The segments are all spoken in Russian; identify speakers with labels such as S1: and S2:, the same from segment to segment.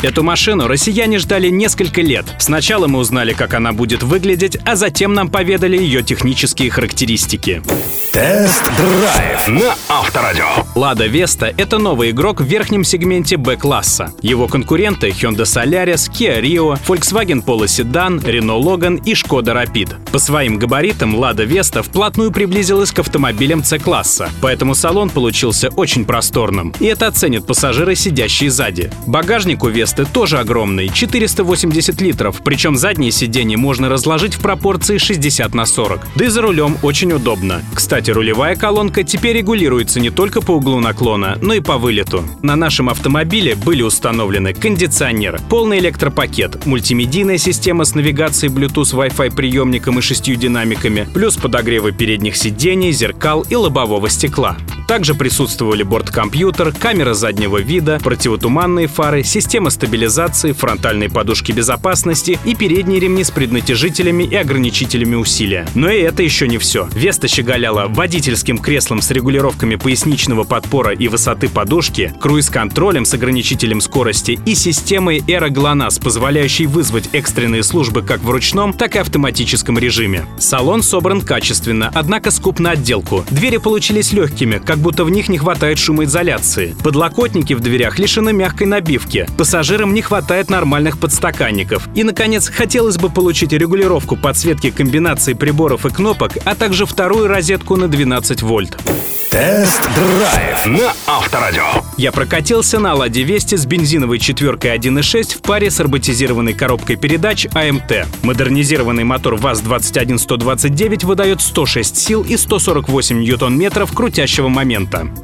S1: Эту машину россияне ждали несколько лет. Сначала мы узнали, как она будет выглядеть, а затем нам поведали ее технические характеристики.
S2: Тест-драйв на Авторадио.
S1: Лада Веста — это новый игрок в верхнем сегменте Б-класса. Его конкуренты — Hyundai Solaris, Kia Rio, Volkswagen Polo Sedan, Renault Logan и Skoda Rapid. По своим габаритам Лада Веста вплотную приблизилась к автомобилям C-класса, поэтому салон получился очень просторным. И это оценят пассажиры, сидящие сзади. Багажник у Весты тоже огромный — 480 литров, причем задние сиденья можно разложить в пропорции 60 на 40. Да и за рулем очень удобно. Кстати, рулевая колонка теперь регулируется не только по углу наклона, но и по вылету. На нашем автомобиле были установлены кондиционер, полный электропакет, мультимедийная система с навигацией Bluetooth Wi-Fi приемником и шестью динамиками, плюс подогревы передних сидений, зеркал и лобового стекла. Также присутствовали борткомпьютер, камера заднего вида, противотуманные фары, система стабилизации, фронтальные подушки безопасности и передние ремни с преднатяжителями и ограничителями усилия. Но и это еще не все. Веста щеголяла водительским креслом с регулировками поясничного подпора и высоты подушки, круиз-контролем с ограничителем скорости и системой GLONASS, позволяющей вызвать экстренные службы как в ручном, так и автоматическом режиме. Салон собран качественно, однако скуп на отделку. Двери получились легкими, как будто в них не хватает шумоизоляции. Подлокотники в дверях лишены мягкой набивки. Пассажирам не хватает нормальных подстаканников. И, наконец, хотелось бы получить регулировку подсветки комбинации приборов и кнопок, а также вторую розетку на 12 вольт.
S2: Тест-драйв на Авторадио.
S1: Я прокатился на Ладе Вести с бензиновой четверкой 1.6 в паре с роботизированной коробкой передач АМТ. Модернизированный мотор ВАЗ-21129 выдает 106 сил и 148 ньютон-метров крутящего момента.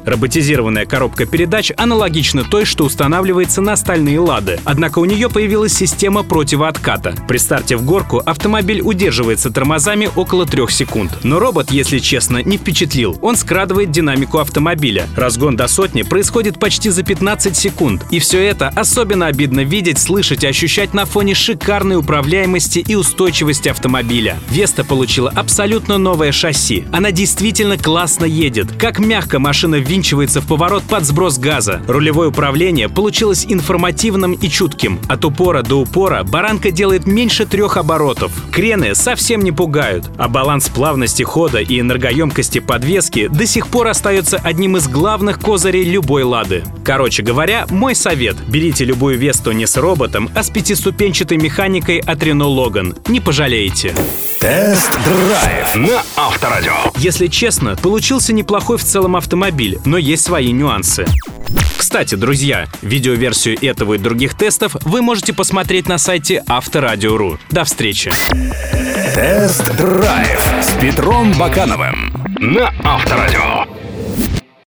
S1: Роботизированная коробка передач аналогична той, что устанавливается на стальные Лады. Однако у нее появилась система противоотката. При старте в горку автомобиль удерживается тормозами около 3 секунд. Но робот, если честно, не впечатлил. Он скрадывает динамику автомобиля. Разгон до сотни происходит почти за 15 секунд. И все это особенно обидно видеть, слышать и ощущать на фоне шикарной управляемости и устойчивости автомобиля. Веста получила абсолютно новое шасси. Она действительно классно едет. Как мягко машина ввинчивается в поворот под сброс газа. Рулевое управление получилось информативным и чутким. От упора до упора баранка делает меньше трех оборотов. Крены совсем не пугают, а баланс плавности хода и энергоемкости подвески до сих пор остается одним из главных козырей любой лады. Короче говоря, мой совет – берите любую Весту не с роботом, а с пятиступенчатой механикой от Renault Logan. Не пожалеете.
S2: Тест-драйв на Авторадио.
S1: Если честно, получился неплохой в целом автомобиль, но есть свои нюансы. Кстати, друзья, видеоверсию этого и других тестов вы можете посмотреть на сайте Авторадио.ру. До встречи!
S2: Тест-драйв с Петром Бакановым на Авторадио.